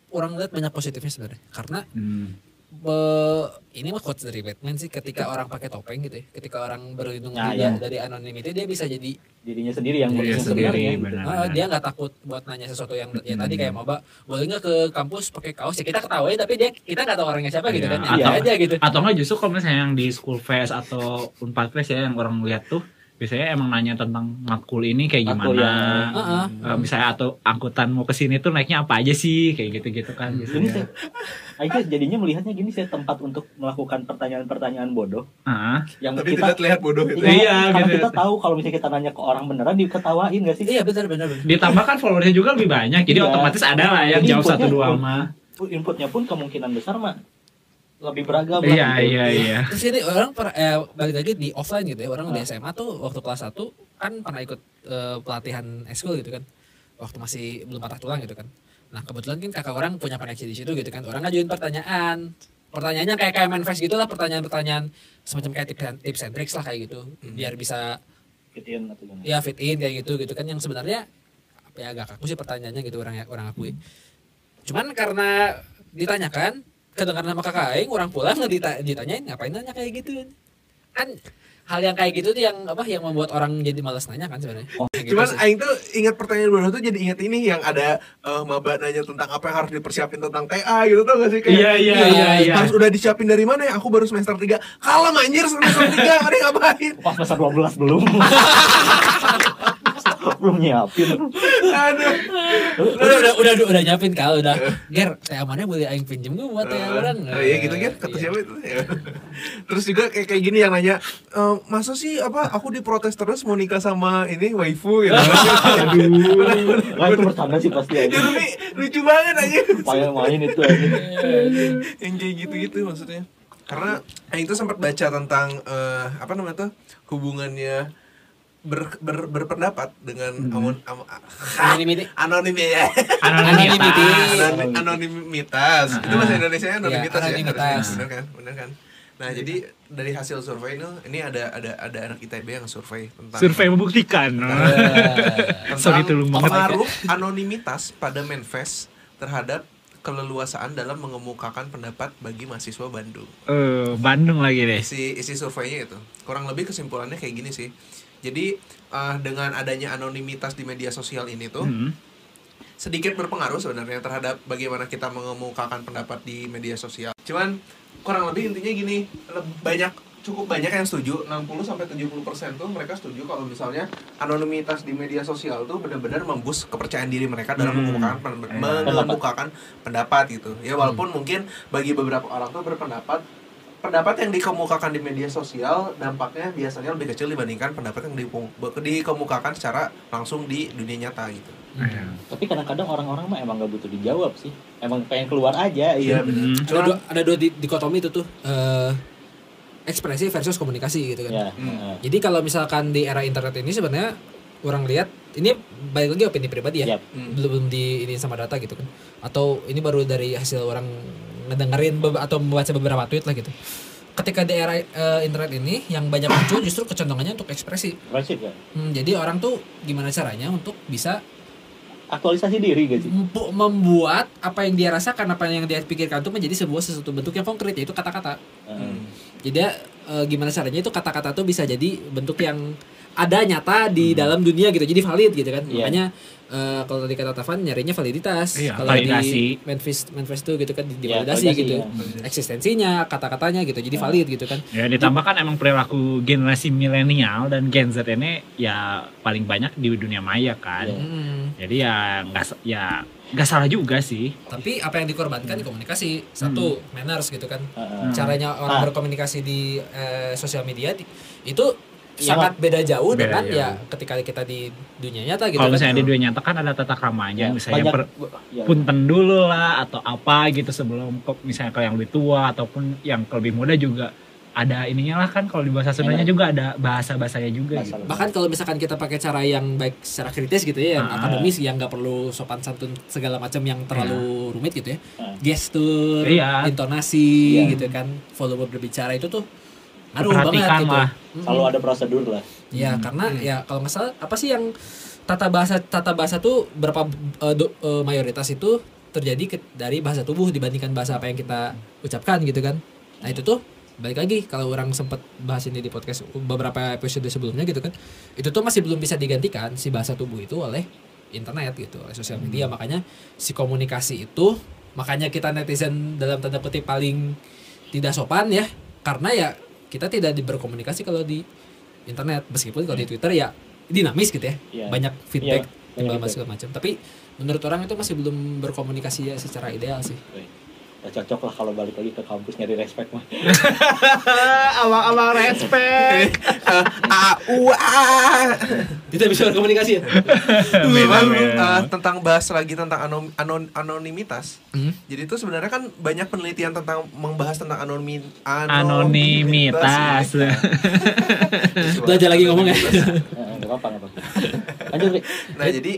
orang lihat banyak positifnya sebenarnya karena Hmm. be- ini mah quotes dari Batman sih ketika orang pakai topeng gitu ya ketika orang berlindung Nah, iya. dari anonymity dia bisa jadi dirinya sendiri yang Dirinya yang sendiri, sebenarnya. benar. ah, dia nggak takut buat nanya sesuatu yang ya tadi kayak maba boleh nggak ke kampus pakai kaos ya kita ketawain tapi dia kita nggak tahu orangnya siapa gitu Iya. kan Atau- iya aja gitu Atau nggak justru kalau misalnya yang di school fest atau unpad fest ya yang orang lihat tuh biasanya emang nanya tentang matkul ini kayak Matkul gimana. yang- Heeh. Eh, misalnya atau angkutan mau ke sini tuh naiknya apa aja sih kayak gitu-gitu kan Ini biasanya. saya, Aika jadinya melihatnya gini saya tempat untuk melakukan pertanyaan-pertanyaan bodoh Ah, yang Tapi kita tidak terlihat bodoh itu. Iya, Iya, karena gitu. kita tahu kalau misalnya kita nanya ke orang beneran diketawain gak sih? iya benar benar ditambah kan followersnya juga lebih banyak jadi Iya. otomatis ada lah yang Jadi jawab satu dua mah. Inputnya pun kemungkinan besar mah lebih beragam. lah Iya gitu. iya iya. Terus ini orang per, eh, balik lagi di offline gitu ya. Orang di SMA tuh waktu kelas 1 kan pernah ikut eh, pelatihan eskul gitu kan. Waktu masih belum patah tulang gitu kan. Nah kebetulan kan kakak orang punya koneksi di situ gitu kan. Orang ngajuin pertanyaan. Pertanyaannya kayak kayak manifest gitu lah pertanyaan-pertanyaan semacam kayak tips, and- tips and tricks lah kayak gitu. Biar bisa fit in atau gimana? Ya fit in kayak gitu gitu kan. Yang sebenarnya apa ya agak kaku sih pertanyaannya gitu orang orang akui. Cuman karena ditanyakan kedengaran sama kakak aing orang pulang dita ditanyain ngapain nanya kayak gitu? Kan hal yang kayak gitu tuh yang apa yang membuat orang jadi malas nanya kan sebenarnya. Oh, gitu Cuman sih. Aing tuh ingat pertanyaan baru tuh jadi ingat ini yang ada eh, maba nanya tentang apa yang harus dipersiapin tentang TA gitu tau gak sih? Kayak Iya, iya, iya, iya. harus udah disiapin dari mana ya? Aku baru semester 3 kalem anjir semester 3 mari ngapain. Pas masa 12 belum belum nyiapin. Aduh. Udah udah udah udah nyapin kal udah. Ger teh mana boleh aing pinjem gue buat teh orang. Oh iya gitu kan kata Iya. siapa itu? Ya. terus juga kayak kayak gini yang nanya e, masa sih apa aku diprotes terus mau nikah sama ini waifu? Gitu. Aduh. Nah itu bercanda sih pasti ya aja tapi lucu banget aja Payah main itu aja yang kayak gitu-gitu maksudnya. Karena itu sempat baca tentang eh, apa namanya tuh hubungannya ber, ber, berpendapat dengan amon, am- Anonymity. anonimnya Anonymity. Anonim- anonimitas itu bahasa Indonesia anonimitas ya, anonimitas. benar kan benar kan nah jadi dari hasil survei itu ini ada ada ada anak ITB yang survei tentang Survei membuktikan. tentang Sorry tulung banget. pengaruh anonimitas pada manifest terhadap keleluasaan dalam mengemukakan pendapat bagi mahasiswa Bandung. Eh, Bandung lagi deh. Isi isi surveinya itu kurang lebih kesimpulannya kayak gini sih. Jadi eh, dengan adanya anonimitas di media sosial ini tuh Hmm. sedikit berpengaruh sebenarnya terhadap bagaimana kita mengemukakan pendapat di media sosial. Cuman kurang lebih intinya gini, banyak cukup banyak yang setuju 60 sampai 70% tuh mereka setuju kalau misalnya anonimitas di media sosial tuh benar-benar membus kepercayaan diri mereka dalam Hmm. mengemukakan pen- Iya. mengemukakan pendapat gitu. Ya walaupun mungkin bagi beberapa orang tuh berpendapat pendapat yang dikemukakan di media sosial dampaknya biasanya lebih kecil dibandingkan pendapat yang dikemukakan secara langsung di dunia nyata gitu. Tapi kadang-kadang orang-orang mah emang gak butuh dijawab sih Emang pengen keluar aja Iya benar. Hmm. ada dua ada dua di- dikotomi itu tuh eh, ekspresi versus komunikasi gitu kan Ya, Hmm. jadi kalau misalkan di era internet ini sebenarnya orang lihat ini balik lagi opini pribadi ya. Yap. Hmm. belum belum di ini sama data gitu kan. Atau ini baru dari hasil orang ngedengerin be- atau membaca beberapa tweet lah gitu. Ketika di era eh, internet ini yang banyak muncul justru kecondongannya untuk ekspresi. Prinsip kan Hmm, jadi orang tuh gimana caranya untuk bisa Aktualisasi diri mempu- membuat apa yang dia rasakan apa yang dia pikirkan itu menjadi sebuah sesuatu bentuk yang konkret yaitu kata-kata. Heeh. jadi eh, gimana caranya itu kata-kata tuh bisa jadi bentuk yang ada nyata di dalam dunia gitu jadi valid gitu kan Iya. makanya eh, kalau tadi kata Tavan nyarinya validitas Iya, kalau validasi. di manifest manifest tuh gitu kan di- Iya, divalidasi validasi, gitu iya. eksistensinya kata-katanya gitu jadi Iya. valid gitu kan Ya ditambah kan emang perilaku generasi milenial dan Gen Z ini ya paling banyak di dunia maya kan. Iya. Hmm. Jadi ya nggak ya nggak salah juga sih. tapi apa yang dikorbankan di komunikasi satu manners gitu kan Heeh. caranya orang Ah. berkomunikasi di eh, sosial media di- itu sangat beda jauh Beda dengan jauh. ya ketika kita di dunia nyata gitu Kalau kan. misalnya di dunia nyata kan ada tata kramanya, Ya, misalnya banyak per- ya, punten dulu lah atau apa gitu sebelum misalnya kalau yang lebih tua ataupun yang lebih muda juga ada ininya lah kan kalau di bahasa Sundanya Enak. juga ada bahasa bahasanya juga Bahasa gitu. bahkan kalau misalkan kita pakai cara yang baik secara kritis gitu ya yang Ah. akademis yang nggak perlu sopan santun segala macam yang terlalu rumit gitu ya Ah. gestur Iya. intonasi Iya. gitu kan volume berbicara itu tuh ngaruh banget gitu. lah. Selalu ada prosedur lah. ya karena ya kalau nggak salah apa sih yang tata bahasa tata bahasa tuh berapa eh, do- eh, mayoritas itu terjadi ke- dari bahasa tubuh dibandingkan bahasa apa yang kita ucapkan gitu kan? Nah itu tuh balik lagi kalau orang sempat bahas ini di podcast beberapa episode sebelumnya gitu kan itu tuh masih belum bisa digantikan si bahasa tubuh itu oleh internet gitu oleh sosial media. Makanya si komunikasi itu makanya kita netizen dalam tanda kutip paling tidak sopan ya karena ya kita tidak berkomunikasi kalau di internet. Meskipun kalau di Twitter ya dinamis gitu ya. Iya. banyak feedback Iya, banyak timbal feedback. segala macam. Tapi menurut orang itu masih belum berkomunikasi ya secara ideal sih Ya, cocok lah kalau balik lagi ke kampus nyari respect mah. Abang-abang respect. Ah, wah. tidak bisa berkomunikasi ya Beda-beda. eh, tentang bahas lagi tentang anom- anon- anonimitas. Hmm. Jadi itu sebenarnya kan banyak penelitian tentang membahas tentang anomi, Anonimitas. belajar lagi ngomong ya Heeh, nggak apa-apa, nggak apa-apa. Lanjut, Rik. Nah jadi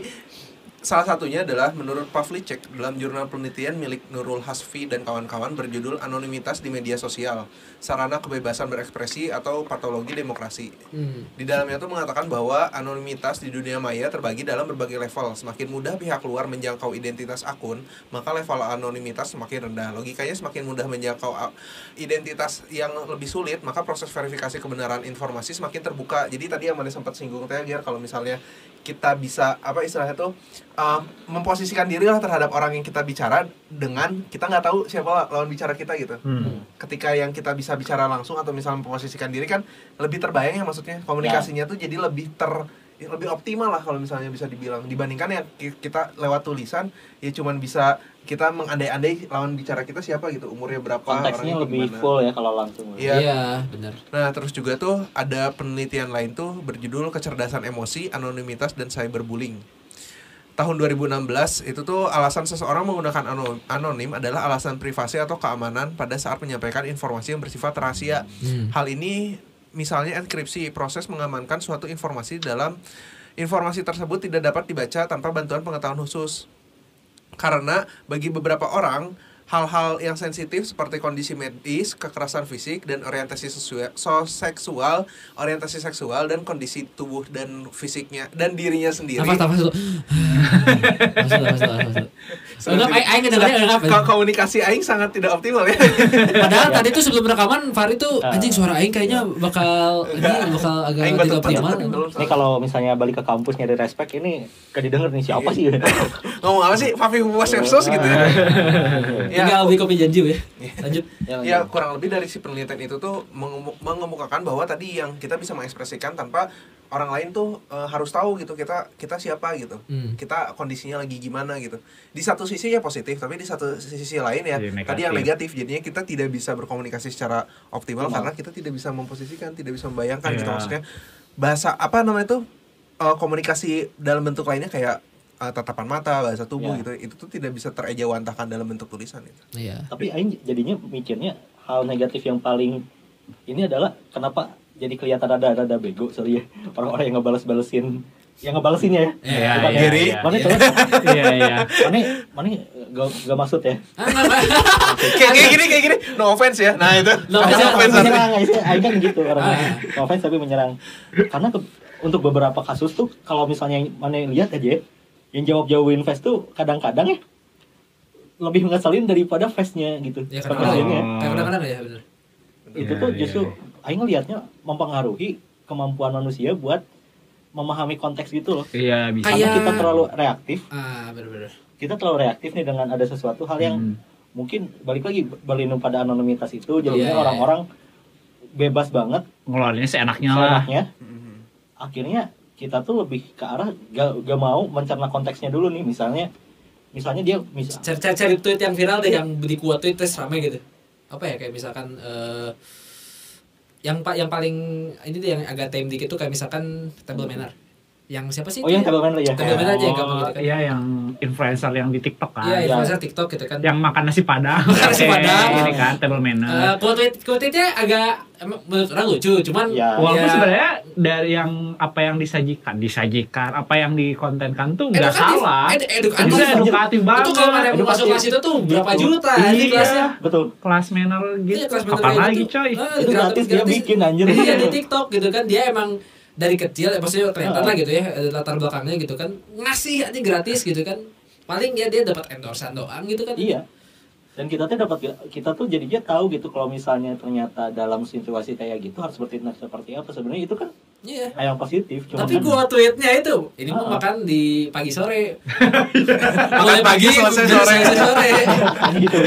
salah satunya adalah menurut Pavlicek dalam jurnal penelitian milik Nurul Hasfi dan kawan-kawan berjudul Anonimitas di Media Sosial, Sarana Kebebasan Berekspresi atau Patologi Demokrasi. Hmm. Di dalamnya tuh mengatakan bahwa anonimitas di dunia maya terbagi dalam berbagai level. Semakin mudah pihak luar menjangkau identitas akun, maka level anonimitas semakin rendah. Logikanya semakin mudah menjangkau identitas yang lebih sulit, maka proses verifikasi kebenaran informasi semakin terbuka. Jadi tadi yang mana sempat singgung teh kalau misalnya kita bisa apa istilahnya tuh um, memposisikan diri lah terhadap orang yang kita bicara dengan kita nggak tahu siapa lawan bicara kita gitu Hmm. Ketika yang kita bisa bicara langsung atau misalnya memposisikan diri kan lebih terbayang ya maksudnya komunikasinya tuh jadi lebih ter ya lebih optimal lah kalau misalnya bisa dibilang dibandingkan yang ki- kita lewat tulisan ya cuman bisa kita mengandai-andai lawan bicara kita siapa gitu umurnya berapa konteksnya orangnya lebih gimana. full ya kalau langsung Iya. Iya, benar. Nah, terus juga tuh ada penelitian lain tuh berjudul kecerdasan emosi, anonimitas dan cyberbullying. Tahun 2016 itu tuh alasan seseorang menggunakan ano- anonim adalah alasan privasi atau keamanan pada saat menyampaikan informasi yang bersifat rahasia. Hmm. Hal ini misalnya enkripsi, proses mengamankan suatu informasi dalam informasi tersebut tidak dapat dibaca tanpa bantuan pengetahuan khusus. Karena bagi beberapa orang hal-hal yang sensitif seperti kondisi medis, kekerasan fisik dan orientasi seksual, so- seksual, orientasi seksual dan kondisi tubuh dan fisiknya dan dirinya sendiri. Nafas, nafas dulu. Nafas dulu, nafas dulu, nafas Enggak, aing aing ngedengarnya. Ko- komunikasi aing sangat tidak optimal ya. Padahal tadi tuh sebelum rekaman Fahri tuh anjing suara aing kayaknya bakal ini bakal agak Aing tidak betul optimal. ini kalau misalnya balik ke kampus nyari respect ini gak didengar nih siapa sih ngomong apa sih? Fafi Humas Versus gitu ya. Ya, Tinggal beli kopi janji ya. Lanjut. ya kurang lebih dari si penelitian itu tuh mengemu- mengemukakan bahwa tadi yang kita bisa mengekspresikan tanpa orang lain tuh eh, harus tahu gitu kita kita siapa gitu Hmm. kita kondisinya lagi gimana gitu di satu sisi ya positif tapi di satu sisi lain ya tadi yang negatif. jadinya kita tidak bisa berkomunikasi secara optimal karena kita tidak bisa memposisikan tidak bisa membayangkan gitu Iya. maksudnya bahasa apa namanya tuh eh, komunikasi dalam bentuk lainnya kayak eh, tatapan mata bahasa tubuh Iya. gitu itu tuh tidak bisa terejawantahkan dalam bentuk tulisan gitu Iya. tapi Aing jadinya mikirnya hal negatif yang paling ini adalah kenapa jadi kelihatan rada-rada bego sorry ya orang-orang yang ngebales-balesin yang ngebalesinnya ya Iya, Bukan iya, ya? Iya. mana Iya, iya. mana mana gak, gak maksud ya Ah, kayak kayak gini kayak gini no offense ya nah itu No offense. offense menyerang Aing kan gitu orangnya Ah. no offense tapi menyerang karena ke- untuk beberapa kasus tuh kalau misalnya mana yang lihat aja ya, yang jawab jawabin face tuh kadang-kadang ya lebih ngeselin daripada face-nya gitu Ya Sama kadang-kadang. Kayak kadang-kadang ya benar. itu Iya, tuh iya, justru iya. Aing ngelihatnya mempengaruhi kemampuan manusia buat memahami konteks gitu loh Iya, bisa. karena Kayak- kita terlalu reaktif Ah, benar-benar. kita terlalu reaktif nih dengan ada sesuatu hal yang Hmm. mungkin balik lagi berlindung pada anonimitas itu jadinya Iya, iya. orang-orang bebas banget Ngeluarinnya seenaknya lah. seenaknya akhirnya kita tuh lebih ke arah gak, gak mau mencerna konteksnya dulu nih misalnya misalnya dia misal Cari, cari, cari tweet yang viral deh yang di kuat tweet terus rame gitu. Apa ya kayak misalkan eh yang pak yang paling ini deh yang agak tame dikit tuh kayak misalkan table manner. Yang siapa sih? oh yang table manner ya Table manner aja yang Oh, gitu kan. Iya, yang influencer yang di TikTok kan. Iya, iya. influencer TikTok gitu kan. Yang makan nasi padang. Makan nasi padang. Ini kan, table Eh, manner. quote tweet quote tweetnya agak menurut orang lucu, cuman Ya. Walaupun ya, sebenarnya dari yang apa yang disajikan, disajikan, apa yang dikontenkan tuh nggak edukatif. salah. Ed- edukatif. Itu edukatif banget. Itu kalau mana yang Edukatif. masuk kelas itu tuh berapa juta Iya. di kelasnya? betul Kelas manner gitu. Iya, kelas bener Kapan lagi gitu. coy? Ah, itu gratis dia bikin anjir Iya di TikTok gitu kan dia emang dari kecil ya maksudnya Ah. lah gitu ya eh, latar belakangnya gitu kan. Ngasih aja gratis gitu kan. Paling ya dia dapat endorsean doang gitu kan. Iya dan kita tuh dapat kita tuh jadinya tahu gitu kalau misalnya ternyata dalam situasi kayak gitu harus bertindak seperti apa sebenarnya itu kan Iya. hal yang positif cuma Tapi kan gua tweetnya itu, ini mau makan di pagi sore. Makan pagi, selesai sore. selesai sore. gitu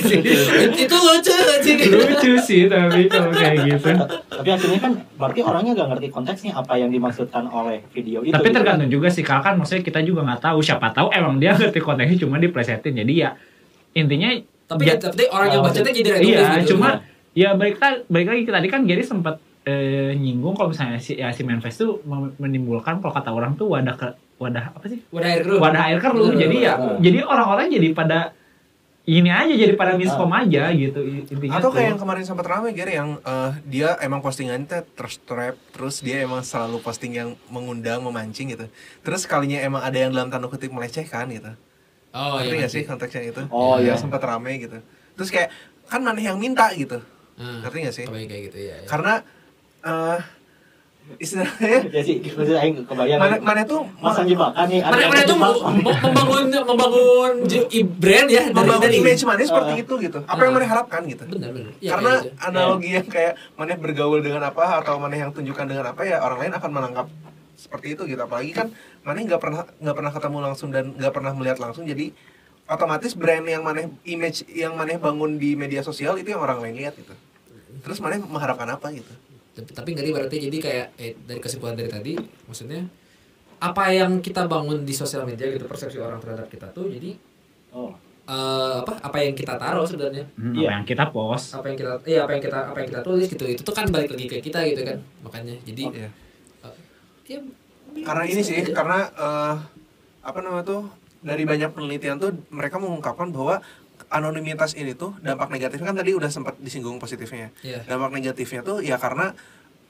sih. It- itu lucu anjing. Lucu sih tapi kalau kayak gitu. tapi akhirnya kan berarti orangnya gak ngerti konteksnya apa yang dimaksudkan oleh video itu Tapi gitu. tergantung juga sih, kalau kan maksudnya kita juga nggak tahu. Siapa tahu emang dia ngerti konteksnya cuma diplesetin. Jadi ya intinya Tapi ja- tapi orang yang Oh, bacanya jadi redundant iya, gitu. cuma ya balik ta- balik lagi tadi kan Gary sempat eh, nyinggung kalau misalnya si ya, si Manfest tuh menimbulkan kalau kata orang tuh wadah ke wadah apa sih wadah air keruh. wadah air keruh jadi ya jadi orang-orang jadi pada ini aja jadi pada miskom aja gitu intinya Atau tuh. kayak yang kemarin sempat ramai Gary yang eh, dia emang postingannya terus trap terus dia emang selalu posting yang mengundang memancing gitu. Terus kalinya emang ada yang dalam tanda kutip melecehkan gitu. Oh Ngerti iya. nggak sih konteksnya itu? Oh, Ya, iya. sempat rame gitu. Terus kayak kan mana yang minta gitu. Hmm. Ngerti nggak sih? Kayak gitu ya. ya. Karena eh istilahnya Ya sih, maksudnya aing kebayang. mana mana tuh masang jebakan nih. ada Mana yang mana tuh membangun membangun brand ya dari membangun dari image mana seperti Uh. itu gitu. Apa yang Uh. mana harapkan gitu. Benar benar. Ya, Karena kayak gitu. analogi yang kayak mana bergaul dengan apa atau mana yang tunjukkan dengan apa ya orang lain akan menangkap seperti itu gitu. Apalagi kan mana nggak pernah nggak pernah ketemu langsung dan nggak pernah melihat langsung jadi otomatis brand yang mana image yang mana bangun di media sosial itu yang orang lain lihat gitu. Terus mana mengharapkan apa gitu. Tapi- tapi nggak berarti jadi kayak eh, dari kesimpulan dari tadi maksudnya apa yang kita bangun di sosial media gitu persepsi orang terhadap kita tuh jadi Oh. eh, apa apa yang kita taruh sebenarnya Hmm, Iya. apa yang kita post apa yang kita iya apa yang kita apa yang kita tulis gitu itu tuh kan balik lagi ke kita gitu kan makanya jadi Iya. Ya, Karena ini sih karena eh, apa namanya tuh dari banyak penelitian tuh mereka mengungkapkan bahwa anonimitas ini tuh dampak negatifnya kan tadi udah sempat disinggung positifnya. Iya. Dampak negatifnya tuh ya karena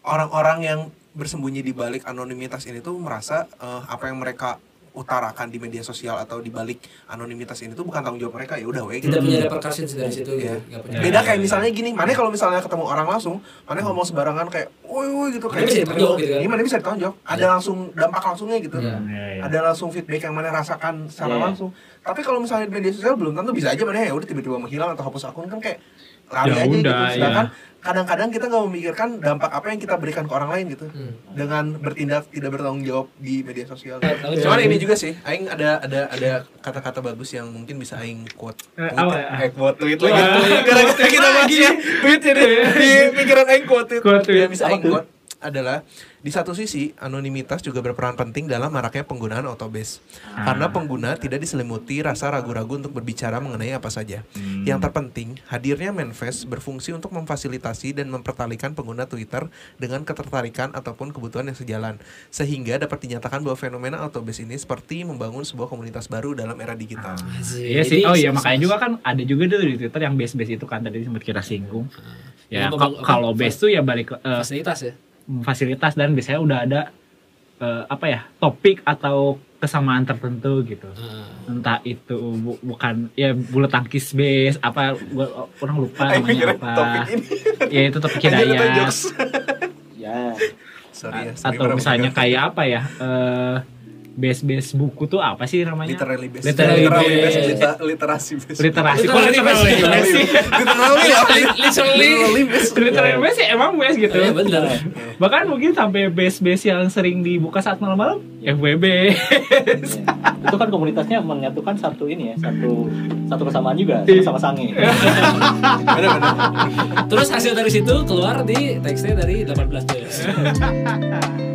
orang-orang yang bersembunyi di balik anonimitas ini tuh merasa eh, apa yang mereka utarakan di media sosial atau di balik anonimitas ini tuh bukan tanggung jawab mereka ya udah we tidak gitu. punya repercussions dari situ gitu Iya. nggak punya Beda kayak misalnya gini, mana kalau misalnya ketemu orang langsung, mana ngomong sembarangan kayak, woi woi gitu Mana bisa ditonjok gitu kan? Ini mana bisa ditonjok, ada Iya. langsung dampak langsungnya gitu Iya. Iya, iya. ada langsung feedback yang mana rasakan secara Iya. langsung. Tapi kalau misalnya di media sosial belum tentu bisa aja mana ya udah tiba-tiba menghilang atau hapus akun kan kayak lari Ya aja gitu. udah, Sedangkan kadang-kadang kita nggak memikirkan dampak apa yang kita berikan ke orang lain gitu Hmm. dengan bertindak tidak bertanggung jawab di media sosial. Tahu Cuman jawab. ini juga sih, aing ada ada ada kata-kata bagus yang mungkin bisa aing quote. Eh, apa ya. ya? Eh, quote tweet lagi. Gara-gara kita bahas ya, tweet ini di pikiran aing quote tweet. Quote tweet. Yang bisa aing quote adalah di satu sisi anonimitas juga berperan penting dalam maraknya penggunaan autobase karena pengguna tidak diselimuti rasa ragu-ragu untuk berbicara mengenai apa saja. Yang terpenting, hadirnya Manifest berfungsi untuk memfasilitasi dan mempertalikan pengguna Twitter dengan ketertarikan ataupun kebutuhan yang sejalan, sehingga dapat dinyatakan bahwa fenomena autobase ini seperti membangun sebuah komunitas baru dalam era digital. Iya sih. Oh iya makanya juga kan ada juga tuh di Twitter yang base-base itu kan tadi sempat kita singgung. Ya ka- memang- kalau base tuh ya balik ke eh, fasilitas ya fasilitas dan biasanya udah ada eh, apa ya topik atau kesamaan tertentu gitu. Ah. Entah itu bu- bukan ya bulu tangkis base apa gua orang lupa namanya apa. topik ini. Ya itu topik hidayat. jokes. Ya. Sorry ya, sorry atau misalnya kayak apa ya? eh base-base buku tuh apa sih namanya? literally based. Literally Literally based. Lita- literasi based. Literasi. Kok Literally based sih? Literally ya. literally Literally base ya emang base gitu. Iya, bener. Bahkan mungkin sampai base-base yang sering dibuka saat malam-malam FWB. Itu kan komunitasnya menyatukan satu ini ya, satu satu kesamaan juga, Iya. sama sange. Bener-bener. terus hasil dari situ keluar di teksnya dari 18 Juli